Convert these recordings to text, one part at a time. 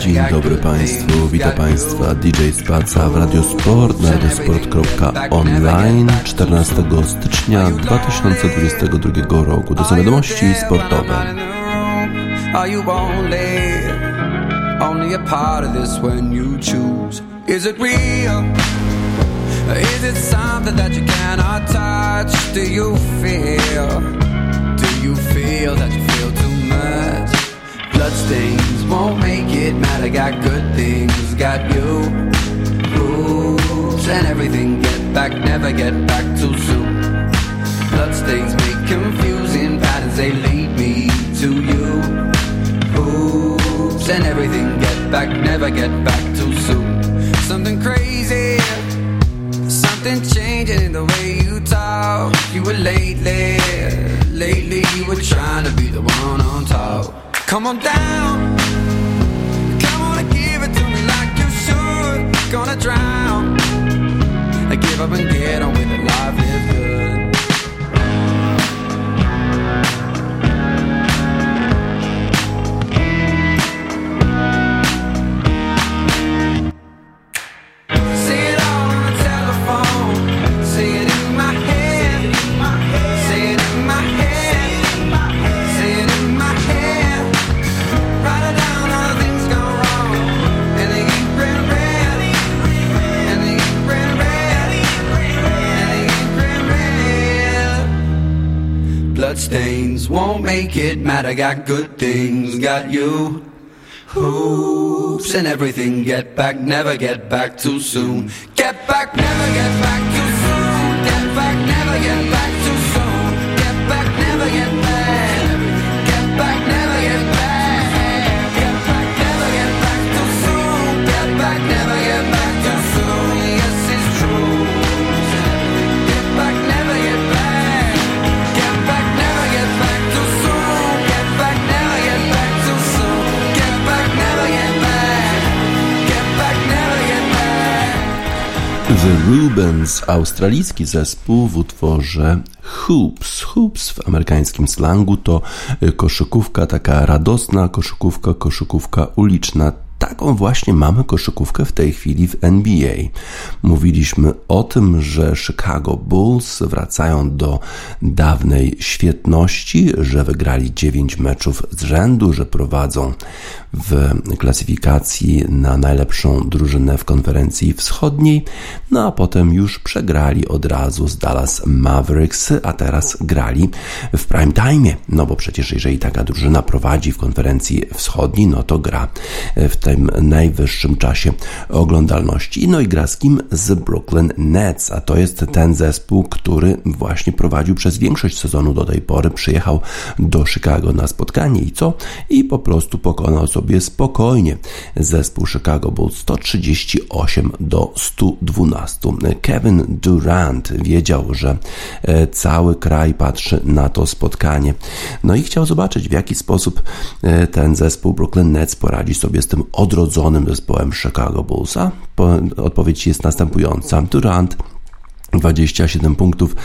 Dzień dobry Państwu, witam Państwa DJ Spaca w Radiosport na radiosport.online 14 stycznia 2022 roku. To są wiadomości sportowe. Is it something that you cannot touch? Do you feel? Do you feel that you feel too much? Bloodstains won't make it matter. Got good things, got you. Oops, and everything. Get back, never get back too soon. Bloodstains make confusing patterns. They lead me to you. Oops, and everything. Get back, never get back too soon. Something crazy something changing in the way you talk. You were lately, lately you were trying to be the one on top. Come on down, come on and give it to me like you should. Gonna drown, I give up and get on with it. Life Bloodstains won't make it matter. Got good things, got you. Hoops and everything. Get back, never get back too soon. Get back, never get back too soon. Get back, never get back. The Rubens, australijski zespół w utworze Hoops. Hoops w amerykańskim slangu to koszykówka, taka radosna koszykówka, koszykówka uliczna Taką właśnie mamy koszykówkę w tej chwili w NBA. Mówiliśmy o tym, że Chicago Bulls wracają do dawnej świetności, że wygrali 9 meczów z rzędu, że prowadzą w klasyfikacji na najlepszą drużynę w konferencji wschodniej, no a potem już przegrali od razu z Dallas Mavericks, a teraz grali w prime time, no bo przecież jeżeli taka drużyna prowadzi w konferencji wschodniej, no to gra w tej tym najwyższym czasie oglądalności. No i gra z kim? Z Brooklyn Nets, a to jest ten zespół, który właśnie prowadził przez większość sezonu do tej pory. Przyjechał do Chicago na spotkanie i co? I po prostu pokonał sobie spokojnie zespół Chicago Bulls 138 do 112. Kevin Durant wiedział, że e, cały kraj patrzy na to spotkanie. No i chciał zobaczyć, w jaki sposób e, ten zespół Brooklyn Nets poradzi sobie z tym odrodzonym zespołem Chicago Bullsa? Odpowiedź jest następująca. Durant 27 punktów,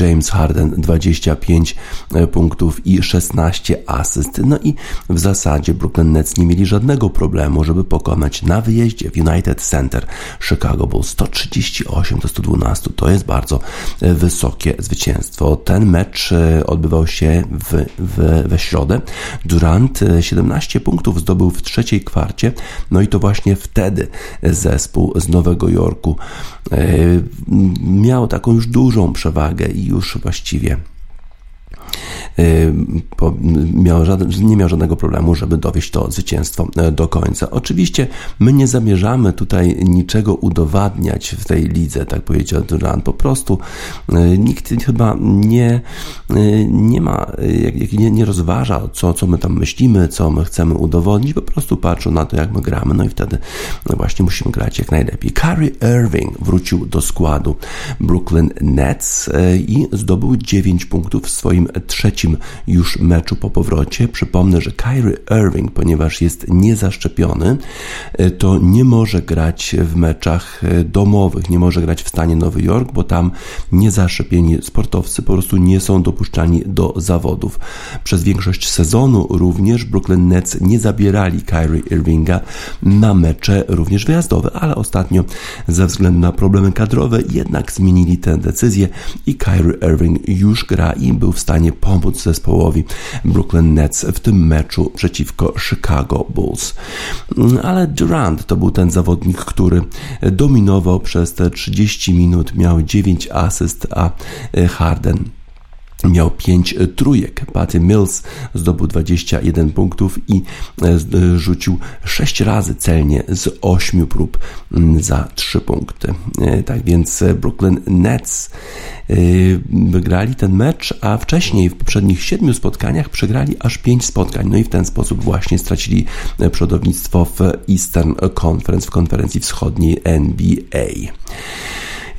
James Harden 25 e, punktów i 16 asyst. No i w zasadzie Brooklyn Nets nie mieli żadnego problemu, żeby pokonać na wyjeździe w United Center Chicago Bulls 138 do 112. To jest bardzo e, wysokie zwycięstwo. Ten mecz e, odbywał się w, w, we środę. Durant 17 punktów zdobył w trzeciej kwarcie. No i to właśnie wtedy zespół z Nowego Jorku miał miał taką już dużą przewagę i już właściwie miał żaden, nie miał żadnego problemu, żeby dowieść to zwycięstwo e, do końca. Oczywiście my nie zamierzamy tutaj niczego udowadniać w tej lidze, tak powiedział Durant. Po prostu e, nikt chyba nie, e, nie ma, nie, nie rozważa, co, co my tam myślimy, co my chcemy udowodnić, po prostu patrzą na to, jak my gramy, no i wtedy właśnie musimy grać jak najlepiej. Kyrie Irving wrócił do składu Brooklyn Nets i zdobył 9 punktów w swoim trzecim już meczu po powrocie. Przypomnę, że Kyrie Irving, ponieważ jest niezaszczepiony, to nie może grać w meczach domowych, nie może grać w stanie Nowy Jork, bo tam niezaszczepieni sportowcy po prostu nie są dopuszczani do zawodów. Przez większość sezonu również Brooklyn Nets nie zabierali Kyrie Irvinga na mecze również wyjazdowe, ale ostatnio ze względu na problemy kadrowe jednak zmienili tę decyzję i Kyrie Irving już gra i był w stanie pomóc zespołowi Brooklyn Nets w tym meczu przeciwko Chicago Bulls. Ale Durant to był ten zawodnik, który dominował przez te 30 minut, miał 9 asyst, a Harden miał 5 trójek. Patty Mills zdobył 21 punktów i e, rzucił 6 razy celnie z 8 prób za 3 punkty. E, tak więc Brooklyn Nets e, wygrali ten mecz, a wcześniej w poprzednich 7 spotkaniach przegrali aż 5 spotkań. No i w ten sposób właśnie stracili przodownictwo w Eastern Conference, w konferencji wschodniej NBA.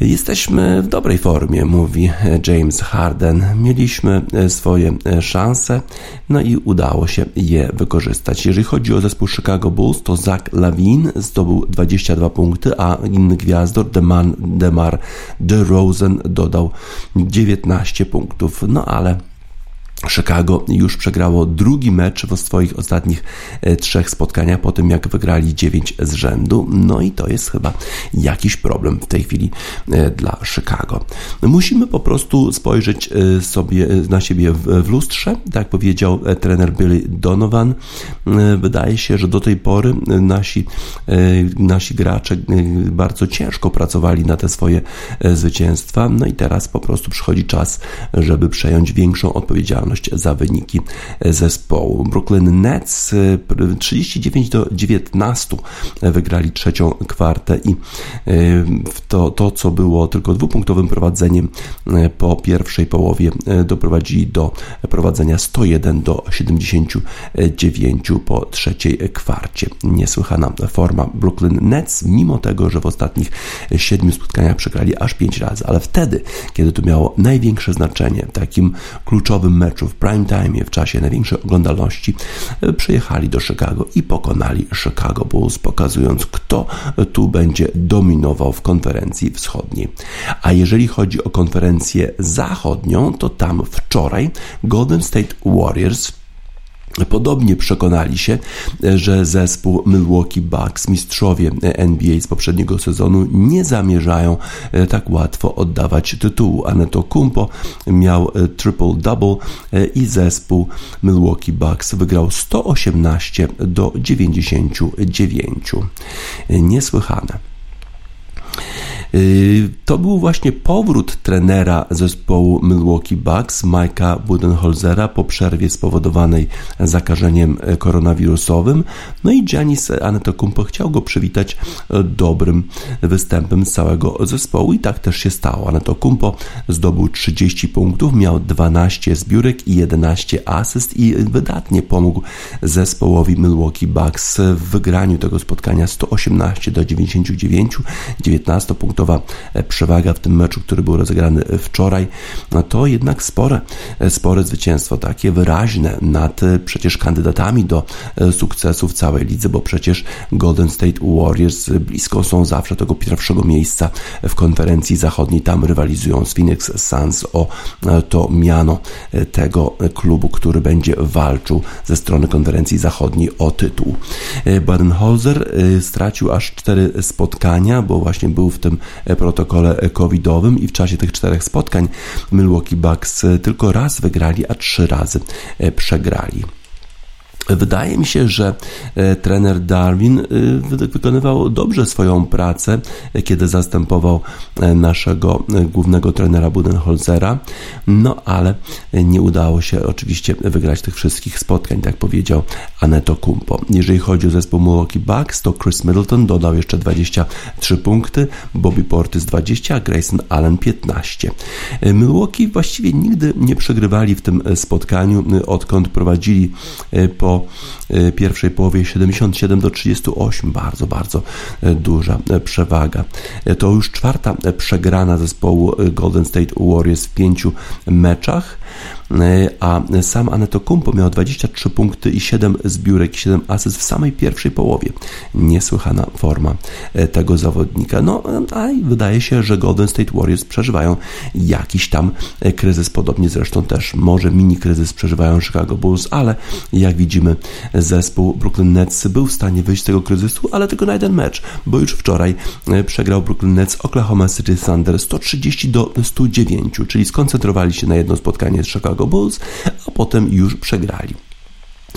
Jesteśmy w dobrej formie, mówi James Harden. Mieliśmy e, swoje e, szanse, no i udało się je wykorzystać. Jeżeli chodzi o zespół Chicago Bulls, to Zach Lavin zdobył 22 punkty, a inny gwiazdor Demar DeRozan dodał 19 punktów. No ale Chicago już przegrało drugi mecz w swoich ostatnich e, trzech spotkaniach po tym, jak wygrali dziewięć z rzędu. No i to jest chyba jakiś problem w tej chwili e, dla Chicago. Musimy po prostu spojrzeć e, sobie na siebie w lustrze. Tak powiedział trener Billy Donovan. Wydaje się, że do tej pory nasi, nasi gracze bardzo ciężko pracowali na te swoje zwycięstwa. No i teraz po prostu przychodzi czas, żeby przejąć większą odpowiedzialność za wyniki zespołu. Brooklyn Nets 39 do 19 wygrali trzecią kwartę i to, to co było tylko dwupunktowym prowadzeniem po pierwszej połowie doprowadzili do prowadzenia 101 do 79 po trzeciej kwarcie. Niesłychana forma Brooklyn Nets, mimo tego, że w ostatnich siedmiu spotkaniach przegrali aż 5 razy, ale wtedy, kiedy to miało największe znaczenie, takim kluczowym meczu meczu w prime time, w czasie największej oglądalności, e, przyjechali do Chicago i pokonali Chicago Bulls, pokazując, kto tu będzie dominował w konferencji wschodniej. A jeżeli chodzi o konferencję zachodnią, to tam wczoraj Golden State Warriors Podobnie przekonali się, że zespół Milwaukee Bucks, mistrzowie NBA z poprzedniego sezonu, nie zamierzają e, tak łatwo oddawać tytułu. Aneto Kumpo miał e, triple-double e, i zespół Milwaukee Bucks wygrał 118 do 99. Niesłychane. Y, to był właśnie powrót trenera zespołu Milwaukee Bucks, Mike'a Budenholzera po przerwie spowodowanej zakażeniem koronawirusowym. No i Giannis Antetokounmpo chciał go przywitać dobrym występem całego zespołu i tak też się stało. Antetokounmpo zdobył 30 punktów, miał 12 zbiórek i 11 asyst i wydatnie pomógł zespołowi Milwaukee Bucks w wygraniu tego spotkania 118 do 99, 19 punktów E, przewaga w tym meczu, który był rozegrany wczoraj, no to jednak spore, e, spore zwycięstwo, takie wyraźne nad e, przecież kandydatami do sukcesu w całej lidze, bo przecież Golden State Warriors blisko są zawsze tego pierwszego miejsca w konferencji zachodniej, tam rywalizują z Phoenix Suns o to miano tego klubu, który będzie walczył ze strony konferencji zachodniej o tytuł. Badenholzer stracił aż cztery spotkania, bo właśnie był w tym protokole covidowym i w czasie tych czterech spotkań Milwaukee Bucks tylko raz wygrali, a trzy razy przegrali. Wydaje mi się, że e, trener Darwin e, wykonywał dobrze swoją pracę, e, kiedy zastępował naszego głównego trenera Budenholzera, no ale nie udało się oczywiście wygrać tych wszystkich spotkań, tak powiedział Aneto Kumpo. Jeżeli chodzi o zespół Milwaukee Bucks, to Chris Middleton dodał jeszcze 23 punkty, Bobby Portis 20, a Grayson Allen 15. Milwaukee właściwie nigdy nie przegrywali w tym spotkaniu, odkąd prowadzili po Y, pierwszej połowie 77 do 38. Bardzo, bardzo y, duża y, przewaga. To już czwarta przegrana zespołu Golden State Warriors w pięciu meczach. A sam Kumpo miał 23 punkty i 7 zbiórek, 7 asyst w samej pierwszej połowie. Niesłychana forma tego zawodnika. No, a wydaje się, że Golden State Warriors przeżywają jakiś tam kryzys, podobnie zresztą też może mini kryzys przeżywają Chicago Bulls, ale jak widzimy zespół Brooklyn Nets był w stanie wyjść z tego kryzysu, ale tylko na jeden mecz, bo już wczoraj przegrał Brooklyn Nets Oklahoma City Thunder 130 do 109, czyli skoncentrowali się na jedno spotkanie Chicago Bulls, a potem już przegrali.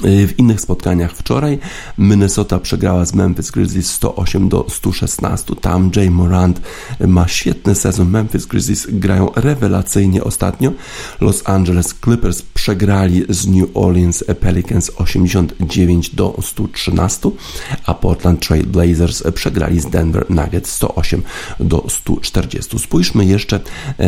W innych spotkaniach wczoraj Minnesota przegrała z Memphis Grizzlies 108 do 116. Tam Jay Morant ma świetny sezon. Memphis Grizzlies grają rewelacyjnie ostatnio. Los Angeles Clippers przegrali z New Orleans Pelicans 89 do 113, a Portland Trail Blazers przegrali z Denver Nuggets 108 do 140. Spójrzmy jeszcze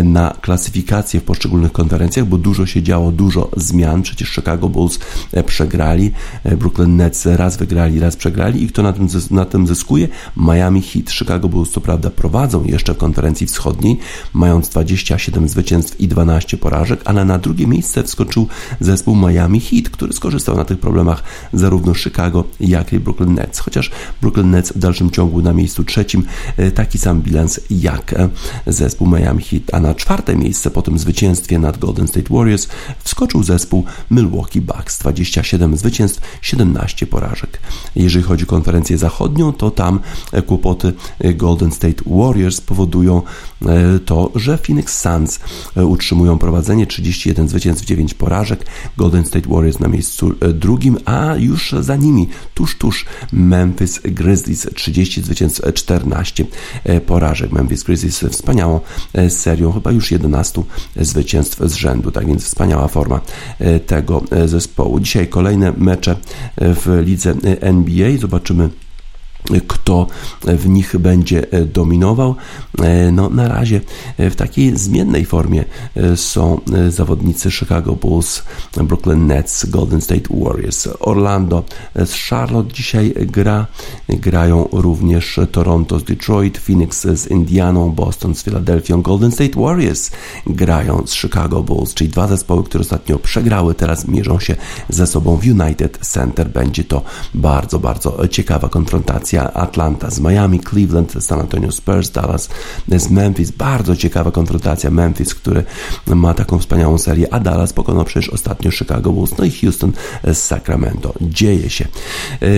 na klasyfikację w poszczególnych konferencjach, bo dużo się działo, dużo zmian. Przecież Chicago Bulls przegrali przegrali, e, Brooklyn Nets raz wygrali, raz przegrali i kto na tym, na tym zyskuje? Miami Heat. Chicago Bulls co prawda prowadzą jeszcze w konferencji wschodniej, mając 27 zwycięstw i 12 porażek, ale na drugie miejsce wskoczył zespół Miami Heat, który skorzystał na tych problemach zarówno Chicago, jak i Brooklyn Nets. Chociaż Brooklyn Nets w dalszym ciągu na miejscu trzecim e, taki sam bilans jak e, zespół Miami Heat, a na czwarte miejsce po tym zwycięstwie nad Golden State Warriors wskoczył zespół Milwaukee Bucks 27 7 zwycięstw, 17 porażek. Jeżeli chodzi o konferencję zachodnią, to tam e, kłopoty e, Golden State Warriors powodują e, to, że Phoenix Suns utrzymują prowadzenie 31 zwycięstw, 9 porażek. Golden State Warriors na miejscu drugim, a już za nimi, tuż, tuż Memphis Grizzlies 30 zwycięstw, 14 porażek. Memphis Grizzlies wspaniałą serią, chyba już 11 zwycięstw z rzędu, tak więc wspaniała forma tego zespołu. Dzisiaj kolejny kolejne mecze w lidze NBA. Zobaczymy kto w nich będzie e, dominował. E, no, na razie w takiej zmiennej formie e, są zawodnicy Chicago Bulls, Brooklyn Nets, Golden State Warriors, Orlando z Charlotte dzisiaj gra. Grają również Toronto z Detroit, Phoenix z Indianą, Boston z Philadelphia, Golden State Warriors grają z Chicago Bulls, czyli dwa zespoły, które ostatnio przegrały, teraz mierzą się ze sobą w United Center. Będzie to bardzo, bardzo ciekawa konfrontacja Atlanta z Miami, Cleveland, San Antonio Spurs, Dallas z Memphis. Bardzo ciekawa konfrontacja. Memphis, który ma taką wspaniałą serię, a Dallas pokonał przecież ostatnio Chicago Bulls, no i Houston z Sacramento. Dzieje się. E,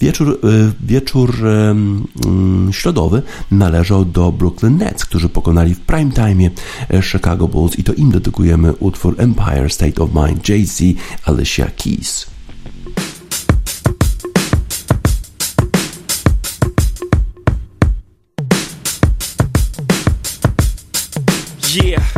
wieczór, e, wieczór mm, środowy należał do Brooklyn Nets, którzy pokonali w prime time Chicago Bulls i to im dedykujemy utwór Empire State of Mind Jay-Z, Alicia Keys. Yeah.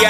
Yeah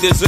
fingers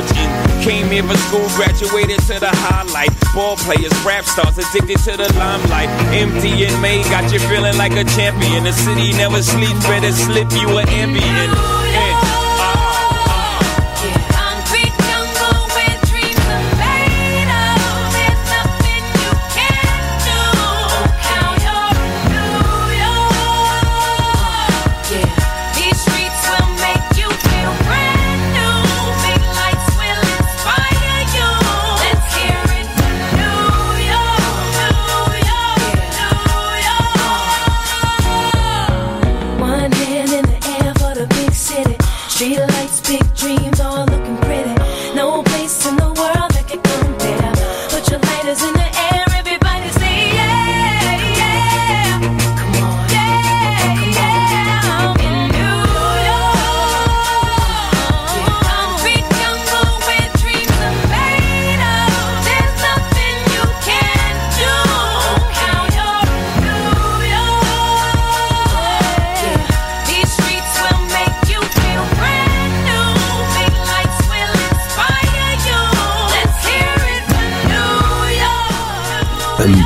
in. Came here for school, graduated to the highlight. Ball players, rap stars, addicted to the limelight. Empty in May, got you feeling like a champion. The city never sleeps, better slip you an ambient.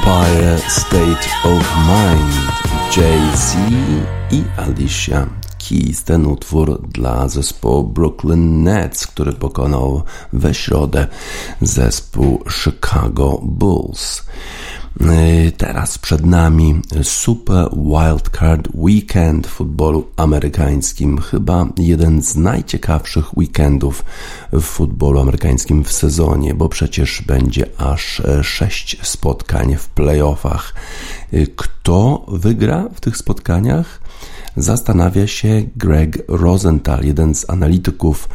Empire State of Mind Jay-Z i Alicia Keys. Ten utwór dla zespołu Brooklyn Nets, który pokonał we środę zespół Chicago Bulls. Y, teraz przed nami Super Wildcard Weekend w futbolu amerykańskim. Chyba jeden z najciekawszych weekendów w futbolu amerykańskim w sezonie, bo przecież będzie aż sześć spotkań w playoffach. Y, kto wygra w tych spotkaniach? Zastanawia się Greg Rosenthal, jeden z analityków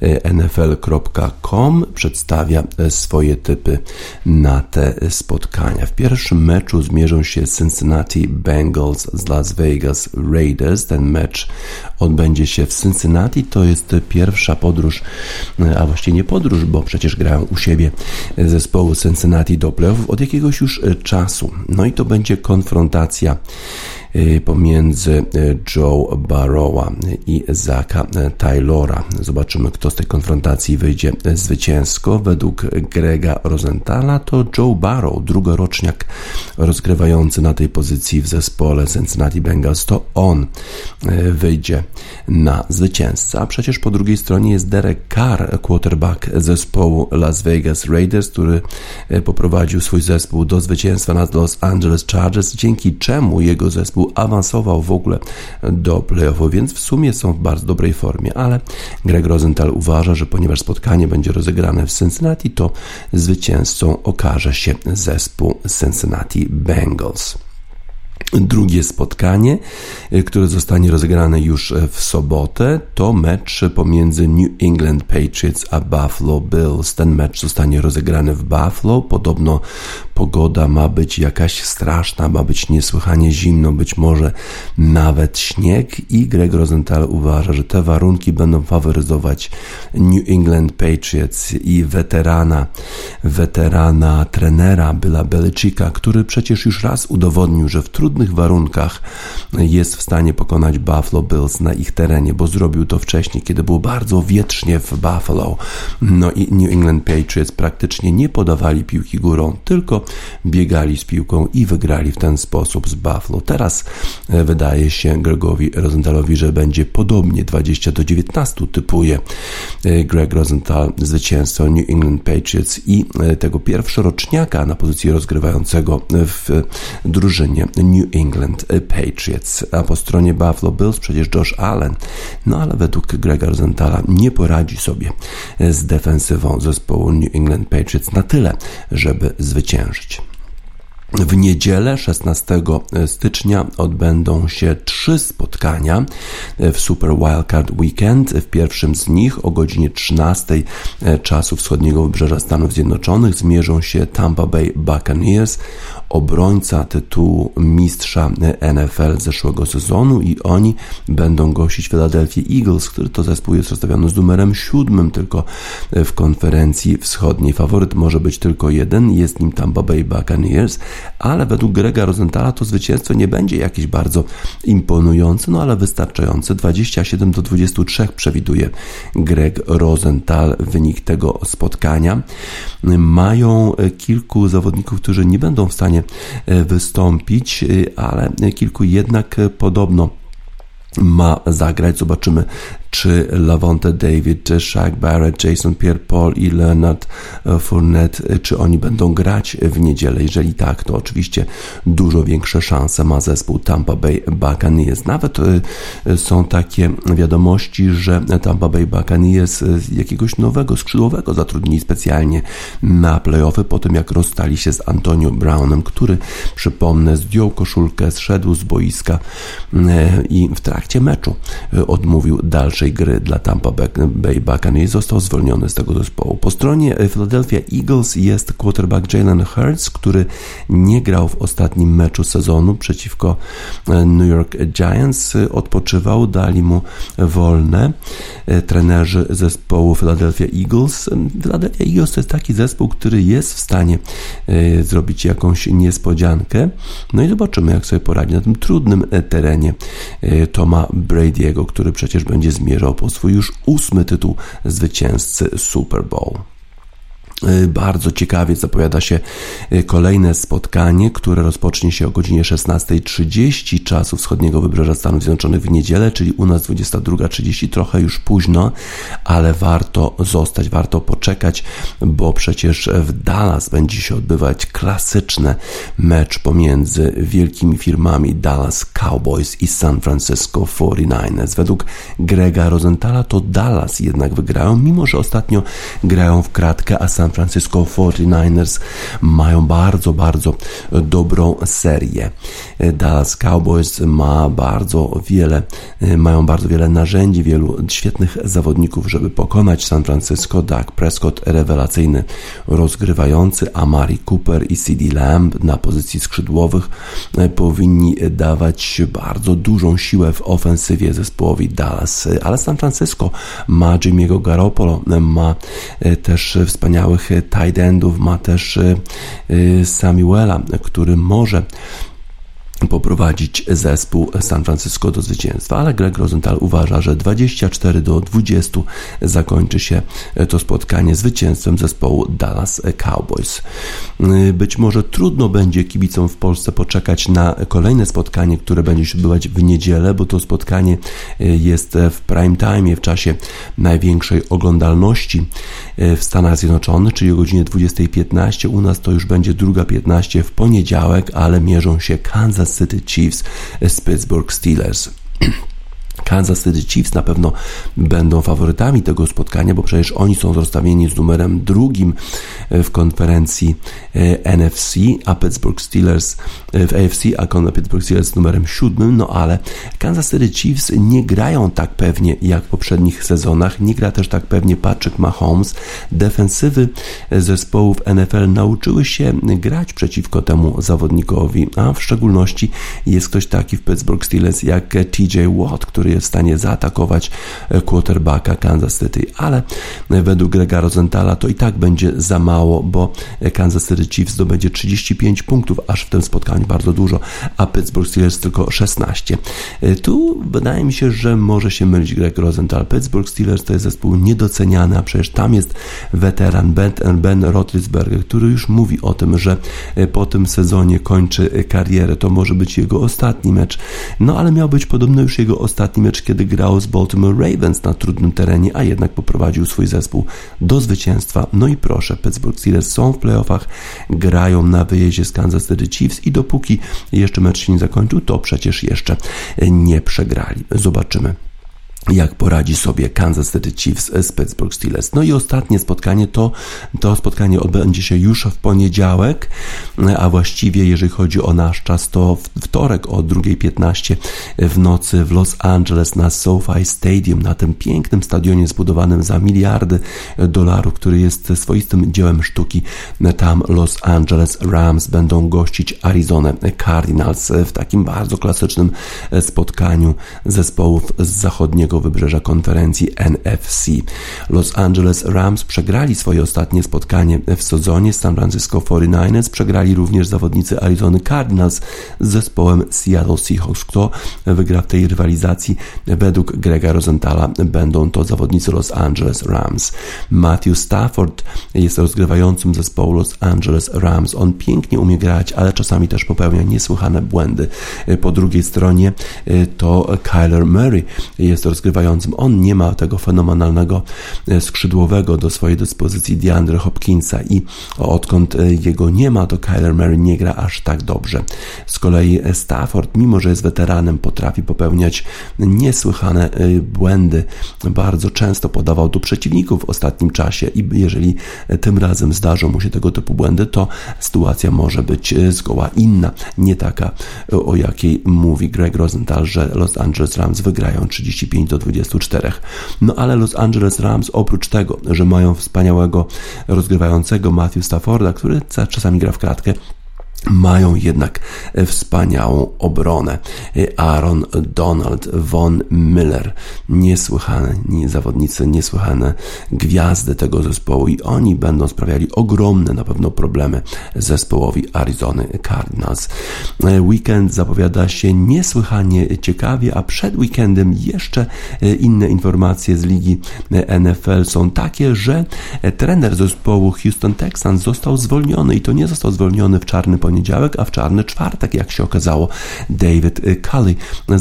e, NFL.com, przedstawia e, swoje typy na te spotkania. W pierwszym meczu zmierzą się Cincinnati Bengals z Las Vegas Raiders. Ten mecz odbędzie się w Cincinnati. To jest pierwsza podróż, e, a właściwie nie podróż, bo przecież grają u siebie zespołu Cincinnati do playoffów od jakiegoś już czasu. No i to będzie konfrontacja pomiędzy y, Joe Barrowa i Zaka Taylora. Zobaczymy, kto z tej konfrontacji wyjdzie zwycięsko. Według Grega Rosenthala to Joe Barrow, drugoroczniak rozgrywający na tej pozycji w zespole Cincinnati Bengals, to on y, wyjdzie na zwycięzcę. A przecież po drugiej stronie jest Derek Carr, quarterback zespołu Las Vegas Raiders, który poprowadził swój zespół do zwycięstwa nad Los Angeles Chargers, dzięki czemu jego zespół awansował w ogóle do playoffu, więc w sumie są w bardzo dobrej formie, ale Greg Rosenthal uważa, że ponieważ spotkanie będzie rozegrane w Cincinnati, to zwycięzcą okaże się zespół Cincinnati Bengals. Drugie spotkanie, y, które zostanie rozegrane już e, w sobotę, to mecz pomiędzy New England Patriots a Buffalo Bills. Ten mecz zostanie rozegrany w Buffalo. Podobno pogoda ma być jakaś straszna, ma być niesłychanie zimno, być może nawet śnieg i Greg Rosenthal uważa, że te warunki będą faworyzować New England Patriots i weterana, weterana trenera Billa Belichicka, który przecież już raz udowodnił, że w trudnych trudnych warunkach jest w stanie pokonać Buffalo Bills na ich terenie, bo zrobił to wcześniej, kiedy było bardzo wietrznie w Buffalo. No i New England Patriots praktycznie nie podawali piłki górą, tylko biegali z piłką i wygrali w ten sposób z Buffalo. Teraz e, wydaje się Gregowi Rosentalowi, że będzie podobnie 20 do 19 typuje e, Greg Rosenthal zwycięstwo New England Patriots i e, tego pierwszoroczniaka na pozycji rozgrywającego w drużynie New England Patriots. A po stronie Buffalo Bills przecież Josh Allen, no ale według Grega Rosenthala nie poradzi sobie z defensywą zespołu New England Patriots na tyle, żeby zwyciężyć. W niedzielę 16 stycznia odbędą się trzy spotkania w Super Wildcard Weekend. W pierwszym z nich o godzinie 13 czasu wschodniego wybrzeża Stanów Zjednoczonych zmierzą się Tampa Bay Buccaneers obrońca tytułu mistrza NFL zeszłego sezonu i oni będą gościć Philadelphia Eagles, który to zespół jest rozstawiony z numerem siódmym tylko w konferencji wschodniej. Faworyt może być tylko jeden, jest nim Tampa Bay Buccaneers, ale według Grega Rosenthala to zwycięstwo nie będzie jakieś bardzo imponujące, no ale wystarczające. 27 do 23 przewiduje Greg Rosenthal wynik tego spotkania. Mają kilku zawodników, którzy nie będą w stanie E, wystąpić, e, ale kilku jednak podobno ma zagrać. Zobaczymy, czy Lavonte David, Shaq Barrett, Jason Pierre-Paul i Leonard e, Fournette, e, czy oni będą grać w niedzielę. Jeżeli tak, to oczywiście dużo większe szanse ma zespół Tampa Bay Buccaneers. Nawet e, są takie wiadomości, że Tampa Bay Buccaneers jakiegoś nowego skrzydłowego zatrudnili specjalnie na playoffy po tym, jak rozstali się z Antonio Brownem, który, przypomnę, zdjął koszulkę, zszedł z boiska i w trakcie meczu odmówił dalszej gry dla Tampa Bay Buccaneers został zwolniony z tego zespołu. Po stronie Philadelphia Eagles jest quarterback Jalen Hurts, który nie grał w ostatnim meczu sezonu przeciwko e, New York Giants. Odpoczywał, dali mu wolne e, trenerzy zespołu Philadelphia Eagles. Philadelphia Eagles to jest taki zespół, który jest w stanie e, zrobić jakąś niespodziankę. No i zobaczymy, jak sobie poradzi na tym trudnym terenie Toma Brady'ego, który przecież będzie zmierzał zmierzał po swój już ósmy tytuł zwycięzcy Super Bowl. Y, bardzo ciekawie zapowiada się y, kolejne spotkanie, które rozpocznie się o godzinie 16.30 czasu wschodniego wybrzeża Stanów Zjednoczonych w niedzielę, czyli u nas 22.30, trochę już późno, ale warto zostać, warto poczekać, bo przecież w Dallas będzie się odbywać klasyczny mecz pomiędzy wielkimi firmami Dallas Cowboys i San Francisco 49ers. Według Grega Rosenthala to Dallas jednak wygrają, mimo że ostatnio grają w kratkę, a San Francisco 49ers mają bardzo, bardzo dobrą serię. Dallas Cowboys ma bardzo wiele, mają bardzo wiele narzędzi, wielu świetnych zawodników, żeby pokonać San Francisco. Dak Prescott rewelacyjny rozgrywający, Amari Cooper i CD Lamb na pozycji skrzydłowych powinni dawać bardzo dużą siłę w ofensywie zespołowi Dallas, ale San Francisco ma Jimmy'ego Garoppolo, ma też wspaniałych tight endów, ma też y, y, Samuela, który może poprowadzić zespół San Francisco do zwycięstwa, ale Greg Rosenthal uważa, że 24 do 20 zakończy się to spotkanie zwycięstwem zespołu Dallas Cowboys. Być może trudno będzie kibicom w Polsce poczekać na kolejne spotkanie, które będzie się odbywać w niedzielę, bo to spotkanie jest w prime time, w czasie największej oglądalności w Stanach Zjednoczonych, czyli o godzinie 20.15. U nas to już będzie druga 15 w poniedziałek, ale mierzą się Kansas City Chiefs Pittsburgh Steelers. Kansas City Chiefs na pewno będą faworytami tego spotkania, bo przecież oni są rozstawieni z numerem drugim e, w konferencji e, NFC, a Pittsburgh Steelers e, w AFC, a Pittsburgh Steelers z numerem siódmym, no ale Kansas City Chiefs nie grają tak pewnie jak w poprzednich sezonach, nie gra też tak pewnie Patrick Mahomes. Defensywy zespołów NFL nauczyły się grać przeciwko temu zawodnikowi, a w szczególności jest ktoś taki w Pittsburgh Steelers jak TJ Watt, który w stanie zaatakować quarterbacka Kansas City, ale według Grega Rosenthala to i tak będzie za mało, bo Kansas City Chiefs zdobędzie 35 punktów, aż w tym spotkaniu bardzo dużo, a Pittsburgh Steelers tylko 16. Tu wydaje mi się, że może się mylić Greg Rosenthal. Pittsburgh Steelers to jest zespół niedoceniany, a przecież tam jest weteran Ben, ben Roethlisberger, który już mówi o tym, że po tym sezonie kończy karierę. To może być jego ostatni mecz. No ale miał być podobno już jego ostatni mecz, kiedy grał z Baltimore Ravens na trudnym terenie, a jednak poprowadził swój zespół do zwycięstwa. No i proszę, Pittsburgh Steelers są w playoffach, grają na wyjeździe z Kansas City Chiefs i dopóki jeszcze mecz się nie zakończył, to przecież jeszcze nie przegrali. Zobaczymy jak poradzi sobie Kansas City Chiefs z Pittsburgh Steelers. No i ostatnie spotkanie to, to spotkanie odbędzie się już w poniedziałek, a właściwie jeżeli chodzi o nasz czas to wtorek o 2.15 w nocy w Los Angeles na SoFi Stadium, na tym pięknym stadionie zbudowanym za miliardy dolarów, który jest swoistym dziełem sztuki. Tam Los Angeles Rams będą gościć Arizona Cardinals w takim bardzo klasycznym spotkaniu zespołów z zachodniego wybrzeża konferencji NFC. Los Angeles Rams przegrali swoje ostatnie spotkanie w sezonie z San Francisco 49ers, przegrali również zawodnicy Arizony Cardinals z zespołem Seattle Seahawks. Kto wygra w tej rywalizacji? Według Grega Rosenthala będą to zawodnicy Los Angeles Rams. Matthew Stafford jest rozgrywającym zespołu Los Angeles Rams. On pięknie umie grać, ale czasami też popełnia niesłychane błędy. Po drugiej stronie to Kyler Murray jest rozgrywającym rozgrywającym. On nie ma tego fenomenalnego e, skrzydłowego do swojej dyspozycji DeAndre Hopkinsa i odkąd e, jego nie ma, to Kyler Murray nie gra aż tak dobrze. Z kolei Stafford, mimo że jest weteranem, potrafi popełniać niesłychane e, błędy. Bardzo często podawał do przeciwników w ostatnim czasie i jeżeli tym razem zdarzą mu się tego typu błędy, to sytuacja może być zgoła inna, nie taka, o jakiej mówi Greg Rosenthal, że Los Angeles Rams wygrają 35 do 24. No ale Los Angeles Rams oprócz tego, że mają wspaniałego rozgrywającego Matthew Stafforda, który czasami gra w kratkę, mają jednak wspaniałą obronę. Aaron Donald, Von Miller, niesłychane zawodnicy, niesłychane gwiazdy tego zespołu i oni będą sprawiali ogromne na pewno problemy zespołowi Arizony Cardinals. Weekend zapowiada się niesłychanie ciekawie, a przed weekendem jeszcze inne informacje z ligi NFL są takie, że trener zespołu Houston Texans został zwolniony i to nie został zwolniony w czarny poniedziałek, poniedziałek, a w czarny czwartek, jak się okazało. David Cully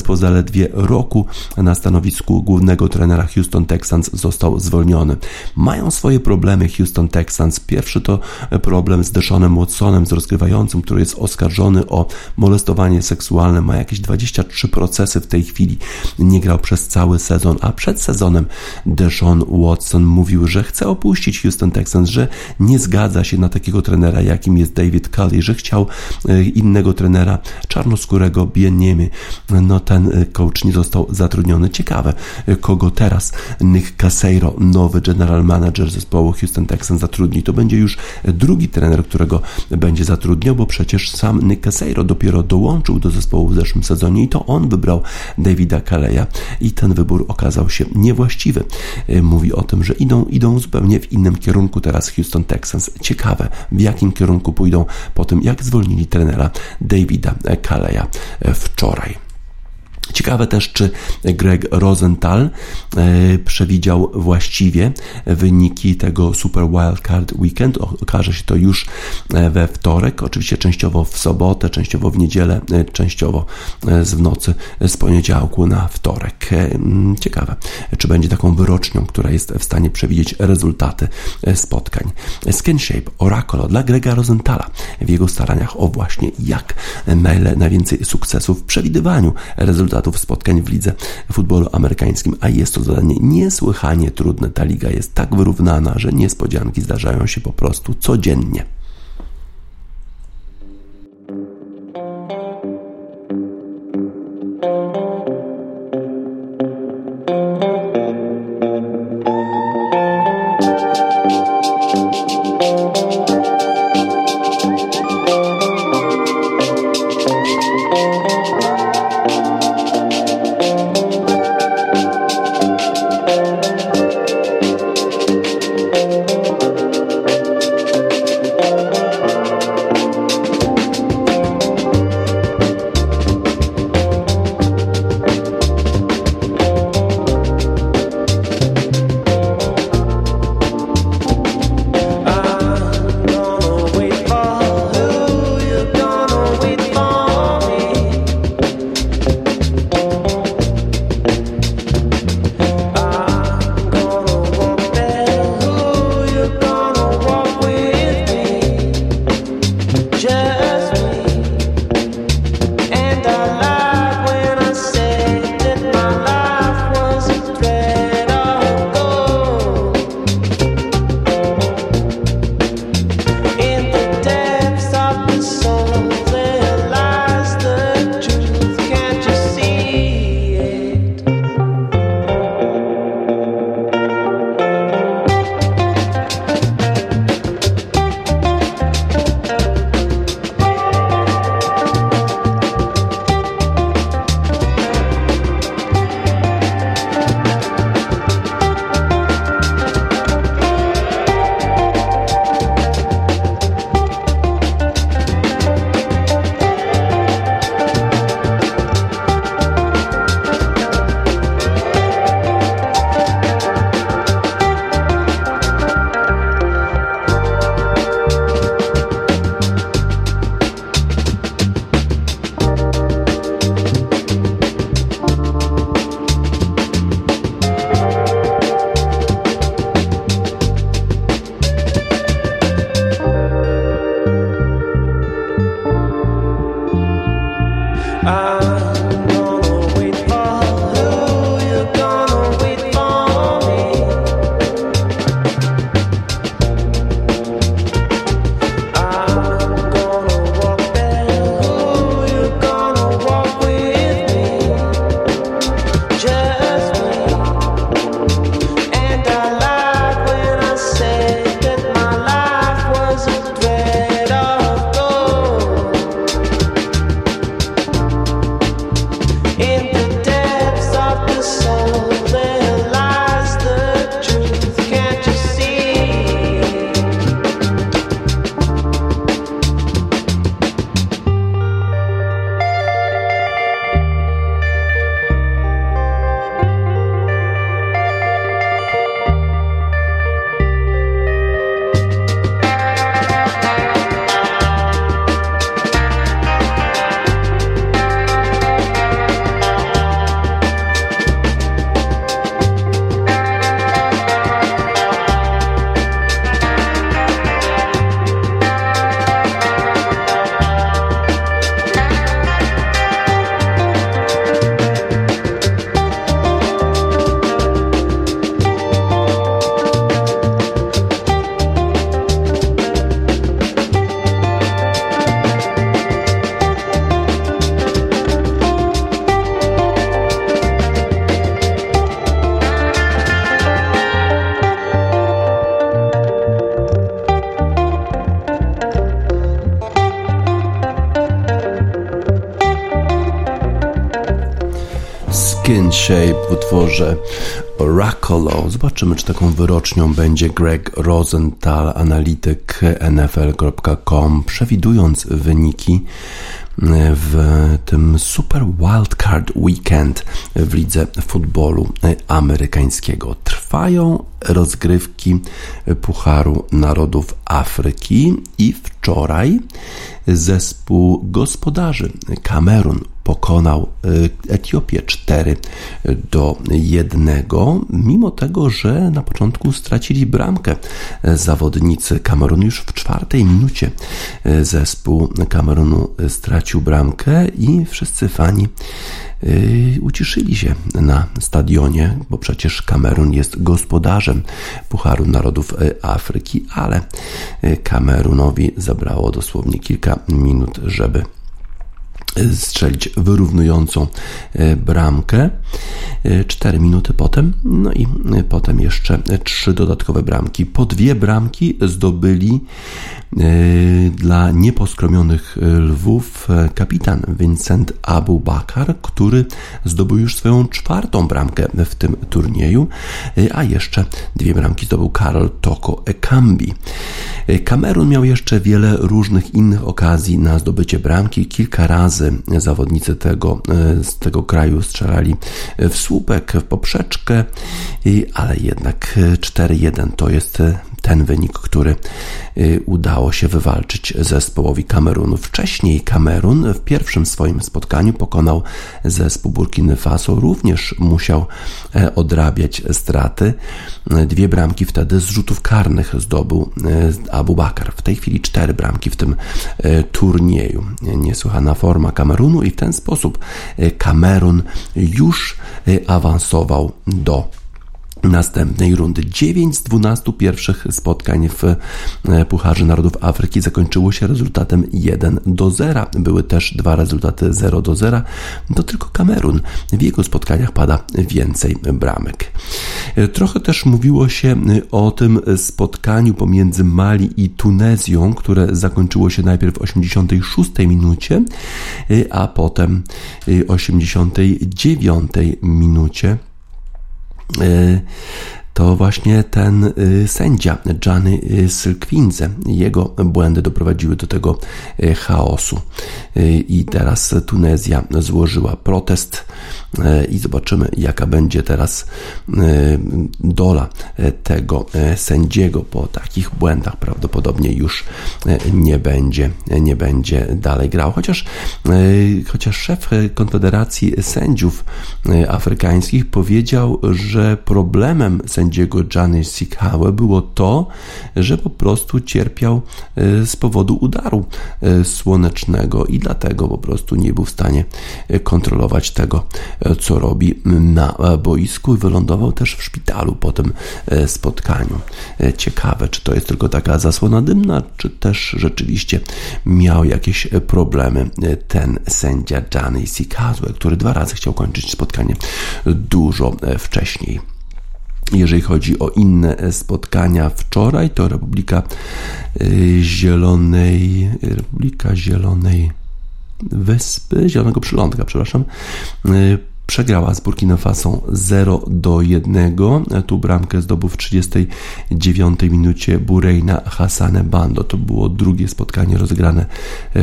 po zaledwie roku na stanowisku głównego trenera Houston Texans został zwolniony. Mają swoje problemy Houston Texans. Pierwszy to problem z Deshaonem Watsonem, z rozgrywającym, który jest oskarżony o molestowanie seksualne. Ma jakieś 23 procesy w tej chwili. Nie grał przez cały sezon, a przed sezonem Deshaun Watson mówił, że chce opuścić Houston Texans, że nie zgadza się na takiego trenera, jakim jest David Cully, że chciał E, innego trenera, czarnoskórego Bieniemy. No ten e, coach nie został zatrudniony. Ciekawe, e, kogo teraz Nick Caseiro, nowy general manager zespołu Houston Texans zatrudni. To będzie już drugi trener, którego będzie zatrudniał, bo przecież sam Nick Caseiro dopiero dołączył do zespołu w zeszłym sezonie i to on wybrał Davida Kaleja i ten wybór okazał się niewłaściwy. Mówi o tym, że idą, idą zupełnie w innym kierunku teraz Houston Texans. Ciekawe, w jakim kierunku pójdą po tym, jak zwolnili trenera Davida Kaleja wczoraj. Ciekawe też, czy Greg Rosenthal e, przewidział właściwie wyniki tego Super Wildcard Weekend. Okaże się to już e, we wtorek, oczywiście częściowo w sobotę, częściowo w niedzielę, e, częściowo w nocy z poniedziałku na wtorek. Ciekawe, czy będzie taką wyrocznią, która jest w stanie przewidzieć rezultaty spotkań. SkinShape Oracle dla Grega Rosenthala w jego staraniach o właśnie jak najwięcej sukcesów w przewidywaniu rezultatów rezultatów spotkań w lidze futbolu amerykańskim, a jest to zadanie niesłychanie trudne. Ta liga jest tak wyrównana, że niespodzianki zdarzają się po prostu codziennie. soul. Zobaczymy, czy taką wyrocznią będzie Greg Rosenthal, analityk NFL.com, przewidując wyniki w tym Super Wildcard Weekend w lidze futbolu amerykańskiego. Trwają rozgrywki Pucharu Narodów Afryki i wczoraj zespół gospodarzy Kamerun pokonał y, Etiopię 4 do 1, mimo tego, że na początku stracili bramkę. Zawodnicy Kamerunu już w czwartej minucie zespół Kamerunu stracił bramkę i wszyscy fani y, uciszyli się na stadionie, bo przecież Kamerun jest gospodarzem Pucharu Narodów Afryki, ale Kamerunowi zabrało dosłownie kilka minut, żeby strzelić wyrównującą e, bramkę. 4 e, minuty potem, no i e, potem jeszcze trzy dodatkowe bramki. Po dwie bramki zdobyli dla nieposkromionych lwów kapitan Vincent Abu Bakar, który zdobył już swoją czwartą bramkę w tym turnieju, a jeszcze dwie bramki zdobył Karol Toko Ekambi. Kamerun miał jeszcze wiele różnych innych okazji na zdobycie bramki. Kilka razy zawodnicy tego, e, z tego kraju strzelali w słupek, w poprzeczkę, ale jednak 4-1 to jest ten wynik, który udało się wywalczyć zespołowi Kamerunu. Wcześniej Kamerun w pierwszym swoim spotkaniu pokonał zespół Burkiny Faso, również musiał e, odrabiać straty. Dwie bramki wtedy z rzutów karnych zdobył e, Abu Bakar. W tej chwili cztery bramki w tym turnieju. Niesłychana forma Kamerunu i w ten sposób e, Kamerun już e, awansował do następnej rundy. 9 z 12 pierwszych spotkań w e, Pucharze Narodów Afryki zakończyło się rezultatem 1 do 0. Były też dwa rezultaty 0 do 0. To tylko Kamerun. W jego spotkaniach pada więcej bramek. E, trochę też mówiło się e, o tym spotkaniu pomiędzy Mali i Tunezją, które zakończyło się najpierw w 86 minucie, a potem 89 minucie to właśnie ten y, sędzia Gianni Sylkwinze. Jego błędy doprowadziły do tego y, chaosu. I teraz Tunezja złożyła protest i zobaczymy, jaka będzie teraz dola tego sędziego po takich błędach. Prawdopodobnie już nie będzie, nie będzie dalej grał. Chociaż, chociaż szef Konfederacji Sędziów Afrykańskich powiedział, że problemem sędziego Gianni Sikhawe było to, że po prostu cierpiał z powodu udaru słonecznego i dlatego po prostu nie był w stanie kontrolować tego, co robi na boisku i wylądował też w szpitalu po tym e, spotkaniu. E, ciekawe, czy to jest tylko taka zasłona dymna, czy też rzeczywiście miał jakieś problemy e, ten sędzia Gianni Sikazwe, który dwa razy chciał kończyć spotkanie dużo wcześniej. Jeżeli chodzi o inne spotkania wczoraj, to Republika Zielonej, Republika Zielonej Wyspy, Zielonego Przylądka, przepraszam, przegrała z Burkina Faso 0 do 1. Tu bramkę zdobył w 39 minucie Burejna Hassane Bando. To było drugie spotkanie rozgrane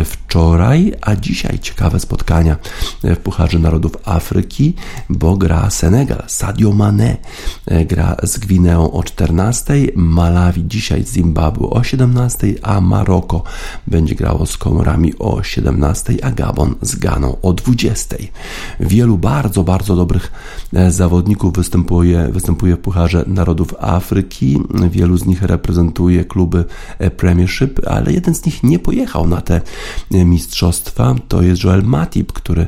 wczoraj, a dzisiaj ciekawe spotkania w Pucharze Narodów Afryki, bo gra Senegal. Sadio Mane gra z Gwineą o 14, Malawi dzisiaj z Zimbabwe o 17, a Maroko będzie grało z Komorami o 17, a Gabon z Ganą o 20. Wielu bardzo bardzo, bardzo dobrych e, zawodników występuje, występuje w Pucharze Narodów Afryki. Wielu z nich reprezentuje kluby e, Premiership, ale jeden z nich nie pojechał na te e, mistrzostwa. To jest Joel Matip, który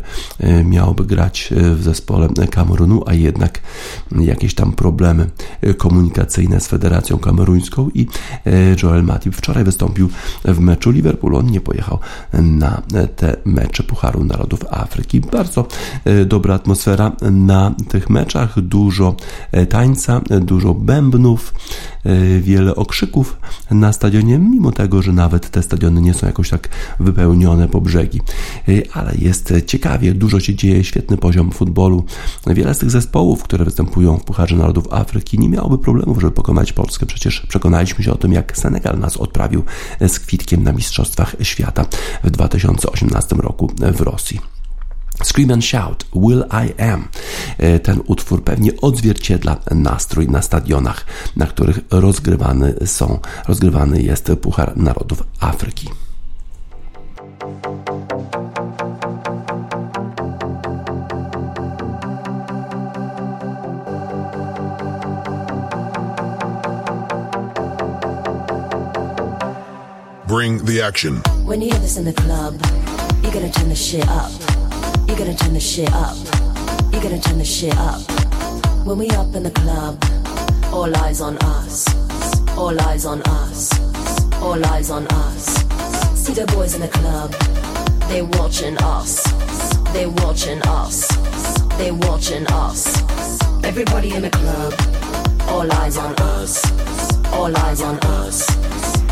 miałby grać w zespole Kamerunu, a jednak jakieś tam problemy komunikacyjne z Federacją Kameruńską i Joel Matip wczoraj wystąpił w meczu Liverpoolu. On nie pojechał na te mecze Pucharu Narodów Afryki. Bardzo dobra atmosfera atmosfera na tych meczach, dużo tańca, dużo bębnów, wiele okrzyków na stadionie, mimo tego, że nawet te stadiony nie są jakoś tak wypełnione po brzegi. Ale jest ciekawie, dużo się dzieje, świetny poziom futbolu. Wiele z tych zespołów, które występują w Pucharze Narodów Afryki, nie miałoby problemów, żeby pokonać Polskę. Przecież przekonaliśmy się o tym, jak Senegal nas odprawił z kwitkiem na Mistrzostwach Świata w 2018 roku w Rosji. Scream and Shout, Will I Am. E, ten utwór pewnie odzwierciedla nastrój na stadionach, na których rozgrywany są, rozgrywany jest Puchar Narodów Afryki. Bring the action. When you hear this in the club, you gotta turn the shit up. You gotta turn the shit up. You gotta turn the shit up. When we up in the club, all eyes on us. All eyes on us. All eyes on us. See the boys in the club, they watching us. They watching us. They watching us. Everybody in the club, all eyes on us. All eyes on us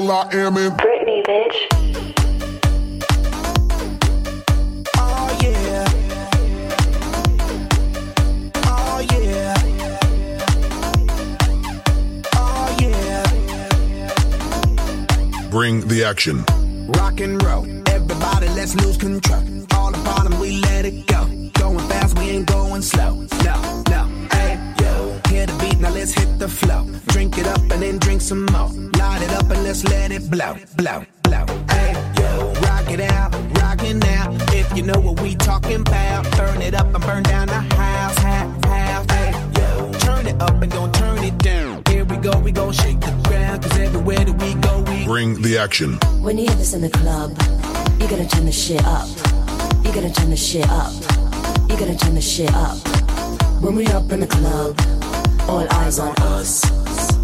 Will I Am in Britney, bitch. Oh yeah. Oh yeah. Oh yeah. Bring the action. Rock and roll. Everybody, let's lose control. All the bottom, we let it go. Going fast, we ain't going slow. No, no, hey, yo. Hear the beat, now let's hit the flow. Drink it up and then drink some more. Light it up and let's let it blow, blow, blow. Hey, yo. Rock it out, rock it now. If you know what we talking about, burn it up and burn down the house, house, house. Hey, yo. Turn it up and don't turn it down. Here we go, we gon' shake the ground. Cause everywhere that we go, we Bring the action. When you hear this in the club, you gotta turn the shit up. You gotta turn the shit up. You gotta turn the shit up. When we up in the club, all eyes on us.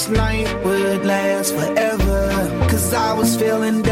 This night would last forever. Cause I was feeling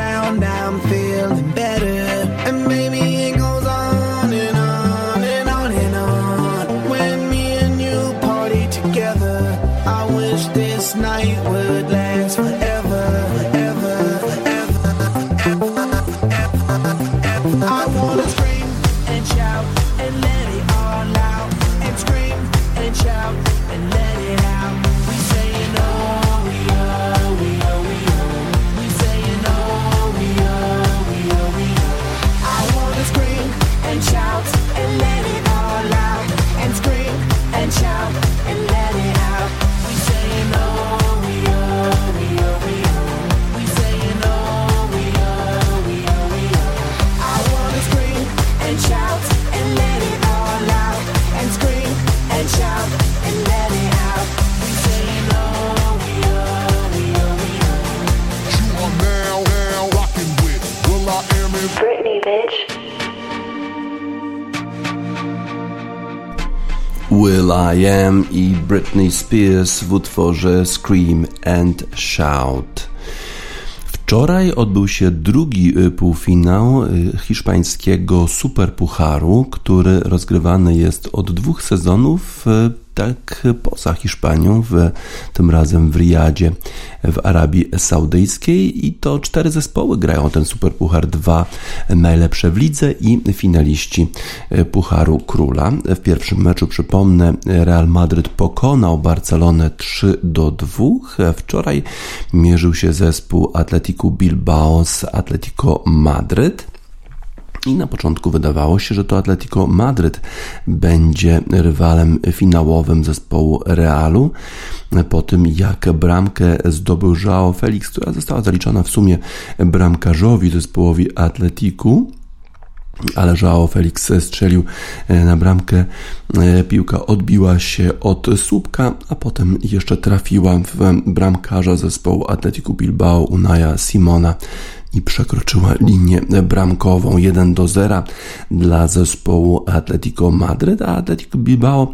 Will I Britney Spears w utworze Scream and Shout. Wczoraj odbył się drugi y, półfinał y, hiszpańskiego Superpucharu, który rozgrywany jest od dwóch sezonów tak poza Hiszpanią, w, tym razem w Riyadzie w Arabii Saudyjskiej i to cztery zespoły grają ten Superpuchar, dwa najlepsze w lidze i finaliści Pucharu Króla. W pierwszym meczu, przypomnę, Real Madryt pokonał Barcelonę 3 do 2. Wczoraj mierzył się zespół Atletico Bilbao z Atletico Madryt. I na początku wydawało się, że to Atletico Madryt będzie rywalem finałowym zespołu Realu. Po tym jak bramkę zdobył Joao Felix, która została zaliczona w sumie bramkarzowi zespołowi Atletiku, ale Joao Felix strzelił e, na bramkę. E, piłka odbiła się od słupka, a potem jeszcze trafiła w bramkarza zespołu Atletico Bilbao Unaja Simona i przekroczyła linię bramkową 1 do 0 dla zespołu Atletico Madryt, a Atletico Bilbao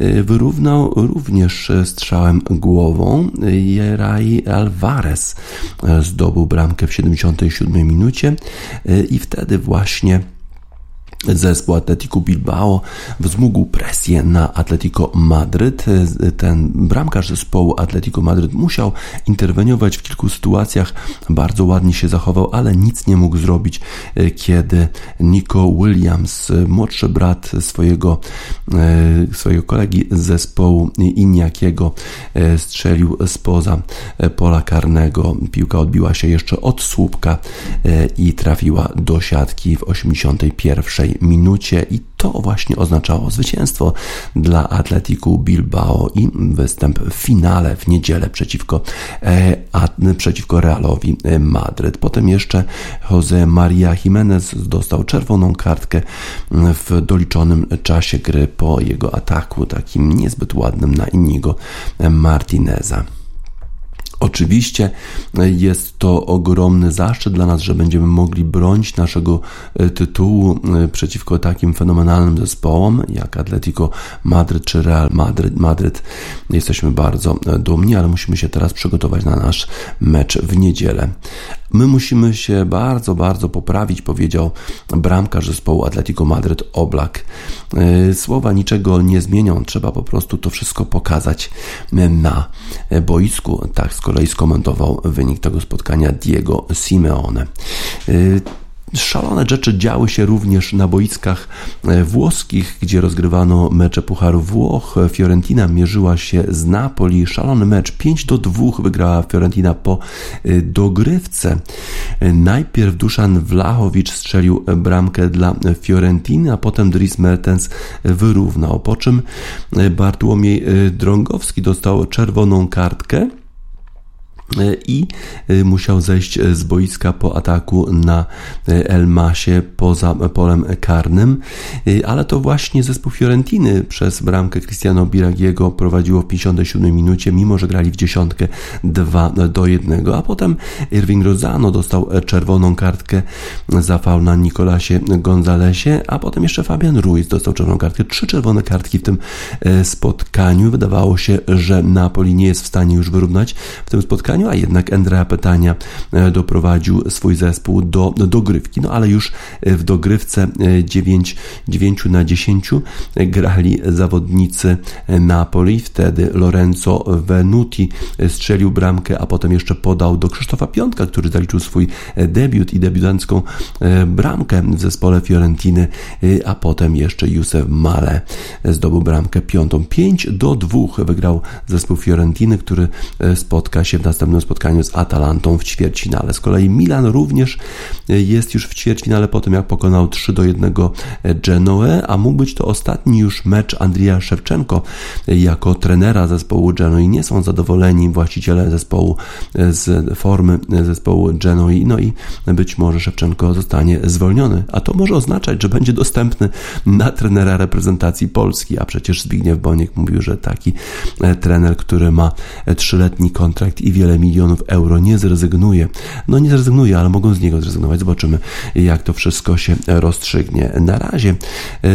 y, wyrównał również strzałem głową. Jerai Alvarez zdobył bramkę w 77 minucie y, i wtedy właśnie Zespół Atletico Bilbao wzmógł presję na Atletico Madryt. Ten bramkarz zespołu Atletico Madryt musiał interweniować w kilku sytuacjach. Bardzo ładnie się zachował, ale nic nie mógł zrobić, kiedy Nico Williams, młodszy brat swojego, swojego kolegi z zespołu Iniakiego, strzelił spoza pola karnego. Piłka odbiła się jeszcze od słupka i trafiła do siatki w 81 minucie i to właśnie oznaczało zwycięstwo dla Atletiku Bilbao i występ w finale w niedzielę przeciwko, e, a, przeciwko Realowi Madryt. Potem jeszcze Jose Maria Jimenez dostał czerwoną kartkę w doliczonym czasie gry po jego ataku, takim niezbyt ładnym na Inigo Martineza. Oczywiście jest to ogromny zaszczyt dla nas, że będziemy mogli bronić naszego e, tytułu e, przeciwko takim fenomenalnym zespołom jak Atletico Madryt czy Real Madryt. Madryt. Jesteśmy bardzo e, dumni, ale musimy się teraz przygotować na nasz mecz w niedzielę. My musimy się bardzo, bardzo poprawić, powiedział bramkarz zespołu Atletico Madryt Oblak. Słowa niczego nie zmienią, trzeba po prostu to wszystko pokazać na boisku. Tak kolei skomentował wynik tego spotkania Diego Simeone. Y, szalone rzeczy działy się również na boiskach e, włoskich, gdzie rozgrywano mecze Pucharu Włoch. Fiorentina mierzyła się z Napoli. Szalony mecz 5 do 2 wygrała Fiorentina po e, dogrywce. E, najpierw Duszan Wlachowicz strzelił bramkę dla Fiorentiny, a potem Dries Mertens wyrównał. Po czym Bartłomiej Drągowski dostał czerwoną kartkę i y, musiał zejść z boiska po ataku na y, Elmasie poza polem karnym, y, ale to właśnie zespół Fiorentiny przez bramkę Cristiano Biragiego prowadziło w 57 minucie, mimo że grali w dziesiątkę 2 do 1, a potem Irving Rozano dostał czerwoną kartkę za faul na Nicolasie Gonzalesie, a potem jeszcze Fabian Ruiz dostał czerwoną kartkę, trzy czerwone kartki w tym spotkaniu. Wydawało się, że Napoli nie jest w stanie już wyrównać w tym spotkaniu, spotkaniu, a jednak Andrea Pytania e, doprowadził swój zespół do dogrywki. No ale już w dogrywce 9, e, 9 na 10 grali zawodnicy Napoli. Wtedy Lorenzo Venuti strzelił bramkę, a potem jeszcze podał do Krzysztofa Piątka, który zaliczył swój debiut i debiutancką e, bramkę w zespole Fiorentiny, a potem jeszcze Józef Male zdobył bramkę piątą. 5 do 2 wygrał zespół Fiorentiny, który spotka się w następnym następnym spotkaniu z Atalantą w ćwierćfinale. Z kolei Milan również e, jest już w ćwierćfinale po tym, jak pokonał 3 do 1 Genoe, a mógł być to ostatni już mecz Andrija Szewczenko e, jako trenera zespołu Genoi. Nie są zadowoleni właściciele zespołu e, z formy zespołu Genoi, no i być może Szewczenko zostanie zwolniony, a to może oznaczać, że będzie dostępny na trenera reprezentacji Polski, a przecież Zbigniew Boniek mówił, że taki trener, który ma trzyletni kontrakt i wiele milionów euro nie zrezygnuje. No nie zrezygnuje, ale mogą z niego zrezygnować. Zobaczymy, jak to wszystko się rozstrzygnie. Na razie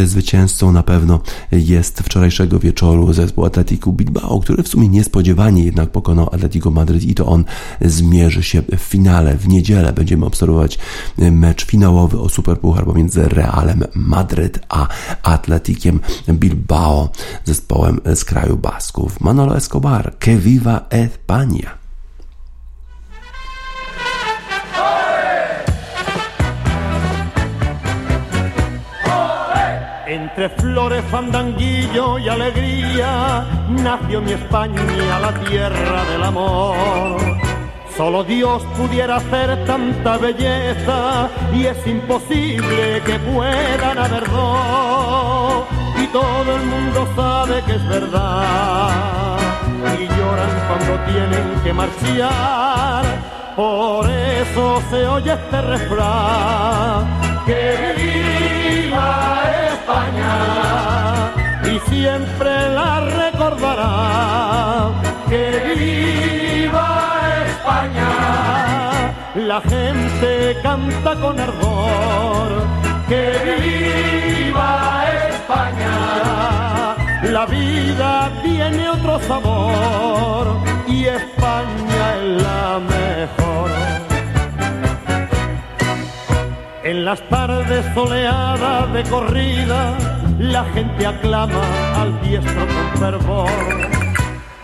zwycięzcą na pewno jest wczorajszego wieczoru zespół Atletico Bilbao, który w sumie niespodziewanie jednak pokonał Atletico Madryt i to on zmierzy się w finale. W niedzielę będziemy obserwować mecz finałowy o Superpuchar pomiędzy Realem Madryt a Atletikiem Bilbao, zespołem z kraju Basków. Manolo Escobar, que viva España. Flores, fandanguillo y alegría nació mi España, la tierra del amor. Solo Dios pudiera hacer tanta belleza y es imposible que puedan haber dos. Y todo el mundo sabe que es verdad. Y lloran cuando tienen que marchar. Por eso se oye este refrán. Y siempre la recordará. Que viva España, la gente canta con ardor. Que viva España, la vida tiene otro sabor y España es la mejor. En las tardes soleadas de corrida, la gente aclama al diestro con fervor.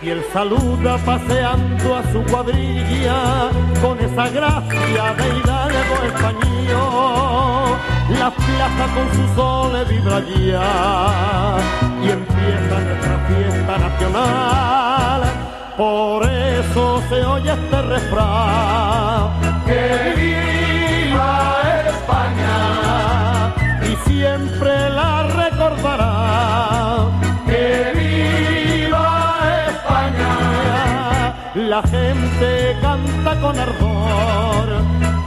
Y él saluda paseando a su cuadrilla con esa gracia de hidalgo español. La plaza con su sol vibra ya y empieza nuestra fiesta nacional. Por eso se oye este refrán. Recordará. Que viva España, la gente canta con ardor.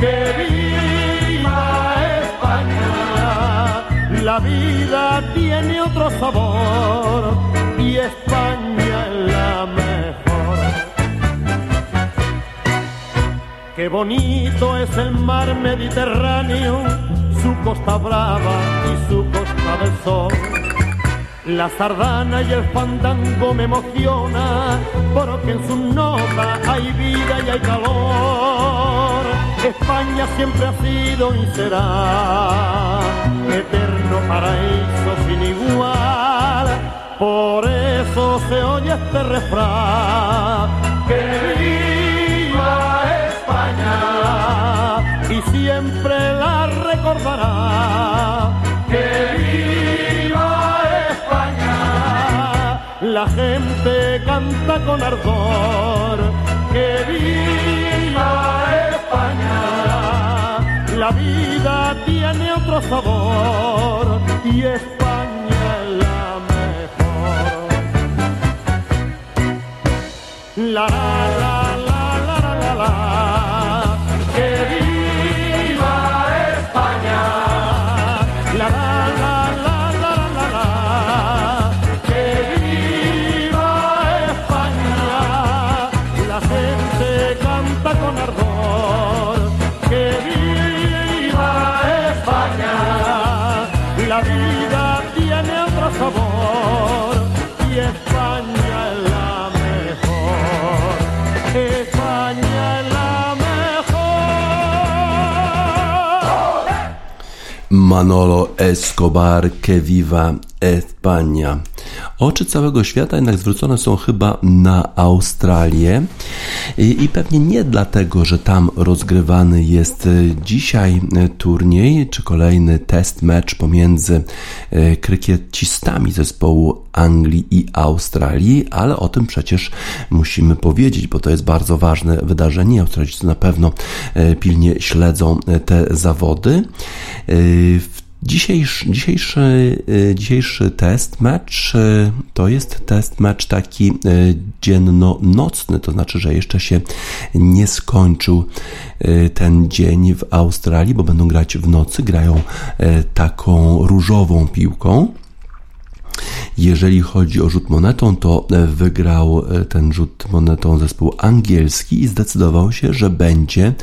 Que viva España, la vida tiene otro sabor y España es la mejor. Qué bonito es el mar Mediterráneo, su costa brava y su costa del sol. La sardana y el fandango me emociona, porque en su nota hay vida y hay calor. España siempre ha sido y será eterno paraíso sin igual. Por eso se oye este refrán. La gente canta con ardor. Que viva España, la vida tiene otro sabor y España es la mejor. La Manolo Escobar, que viva España. Oczy całego świata jednak zwrócone są chyba na Australię i, i pewnie nie dlatego, że tam rozgrywany jest dzisiaj turniej, czy kolejny test mecz pomiędzy e, krykiecistami zespołu Anglii i Australii, ale o tym przecież musimy powiedzieć, bo to jest bardzo ważne wydarzenie. Australijczycy na pewno e, pilnie śledzą e, te zawody. W Dzisiejszy, dzisiejszy, dzisiejszy test mecz to jest test mecz taki dzienno-nocny, to znaczy, że jeszcze się nie skończył ten dzień w Australii, bo będą grać w nocy, grają taką różową piłką. Jeżeli chodzi o rzut monetą, to wygrał e, ten rzut monetą zespół angielski i zdecydował się, że będzie,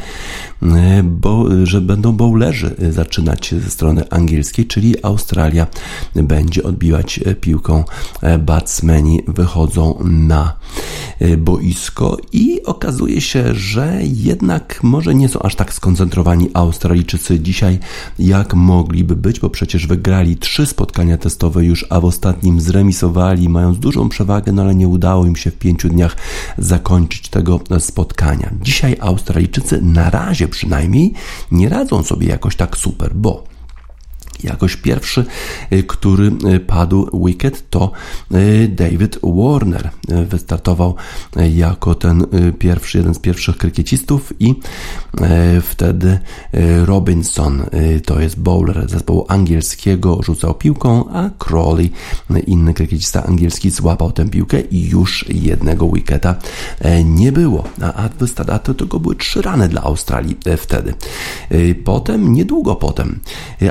e, bo, że będą bowlerzy zaczynać ze strony angielskiej, czyli Australia będzie odbiwać piłką, batsmeni wychodzą na boisko i okazuje się, że jednak może nie są aż tak skoncentrowani Australijczycy dzisiaj, jak mogliby być, bo przecież wygrali trzy spotkania testowe już, a w ostatnim zremisowali, mając dużą przewagę, no ale nie udało im się w pięciu dniach zakończyć tego spotkania. Dzisiaj Australijczycy na razie przynajmniej nie radzą sobie jakoś tak super, bo Jakoś pierwszy, y, który y, padł wicket to y, David Warner. Wystartował jako ten pierwszy, jeden z pierwszych krykiecistów i wtedy Robinson, to jest bowler zespołu angielskiego, rzucał piłką, a Crawley, inny krykiecista angielski, złapał tę piłkę i już jednego wicketa nie było. A, to tylko były trzy rany dla Australii wtedy. Potem, niedługo potem,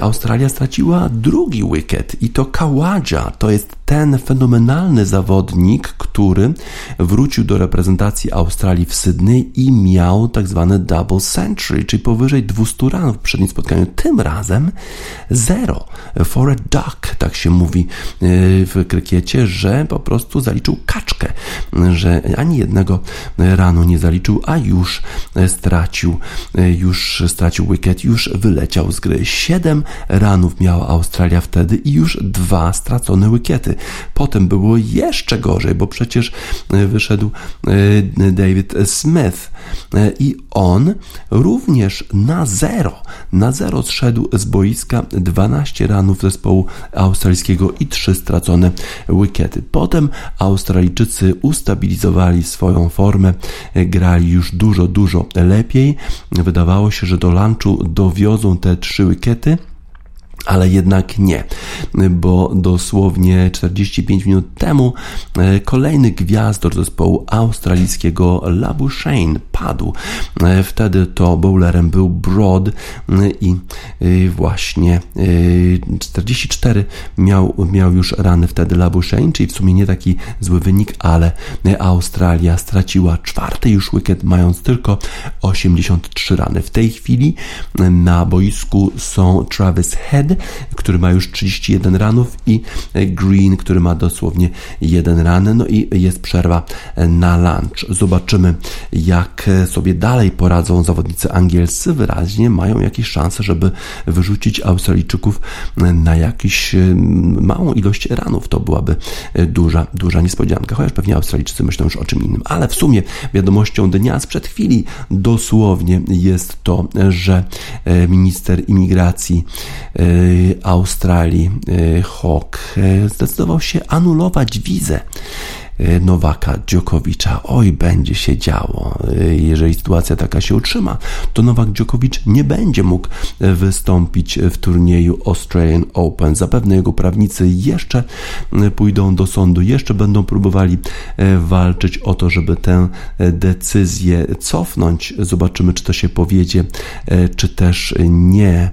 Australia straciła drugi wicket i to Kawadża. To jest ten fenomenalny zawodnik, który wrócił do reprezentacji Australii w Sydney i miał tak zwane double century, czyli powyżej 200 ran w przednim spotkaniu. Tym razem zero. For a duck, tak się mówi e, w krykiecie, że po prostu zaliczył kaczkę, że ani jednego ranu nie zaliczył, a już stracił, e, już stracił wicket, już wyleciał z gry. Siedem ranów miała Australia wtedy i już dwa stracone wickety. Potem było jeszcze gorzej, bo przecież e, wyszedł e, David Smith e, i on również na zero, na zero zszedł z boiska 12 ranów zespołu australijskiego i 3 stracone wickety. Potem Australijczycy ustabilizowali swoją formę, grali już dużo, dużo lepiej. Wydawało się, że do lunchu dowiozą te 3 wickety ale jednak nie, bo dosłownie 45 minut temu e, kolejny gwiazdor zespołu australijskiego Labuschagne padł. E, wtedy to bowlerem był Broad e, i właśnie 44 miał, miał już rany wtedy Labuschagne, czyli w sumie nie taki zły wynik, ale Australia straciła czwarty już wicket, mając tylko 83 rany. W tej chwili na boisku są Travis Head, który ma już 31 ranów i Green, który ma dosłownie jeden ran. No i jest przerwa na lunch. Zobaczymy, jak sobie dalej poradzą zawodnicy angielscy. Wyraźnie mają jakieś szanse, żeby wyrzucić Australijczyków na jakąś małą ilość ranów. To byłaby duża, duża niespodzianka, chociaż pewnie Australijczycy myślą już o czym innym. Ale w sumie wiadomością dnia sprzed chwili dosłownie jest to, że minister imigracji Australii Hawk zdecydował się anulować wizę Y, Nowaka Dziokowicza. Oj, będzie się działo. Y, jeżeli sytuacja taka się utrzyma, to Nowak Dziokowicz nie będzie mógł y, wystąpić w turnieju Australian Open. Zapewne jego prawnicy jeszcze pójdą do sądu, jeszcze będą próbowali walczyć o to, żeby tę decyzję cofnąć. Zobaczymy, czy to się powiedzie, czy też nie.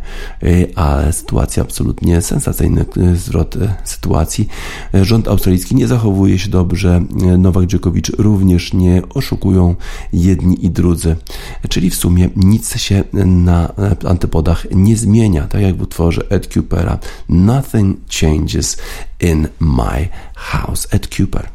Ale sytuacja absolutnie sensacyjny zwrot sytuacji. Rząd australijski nie zachowuje się dobrze Nowak Dżokowicz również nie oszukują jedni i drudzy. Czyli w sumie nic się na antypodach nie zmienia, tak jak w utworze Ed Cupera. Nothing changes in my house. Ed Cooper.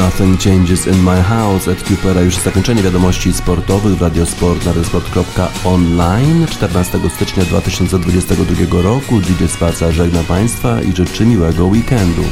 Nothing Changes in My House. Ed Cupera już zakończenie wiadomości sportowych w Radiosport na radiosport.online 14 stycznia 2022 roku. DJ Spaca żegna Państwa i życzy miłego weekendu.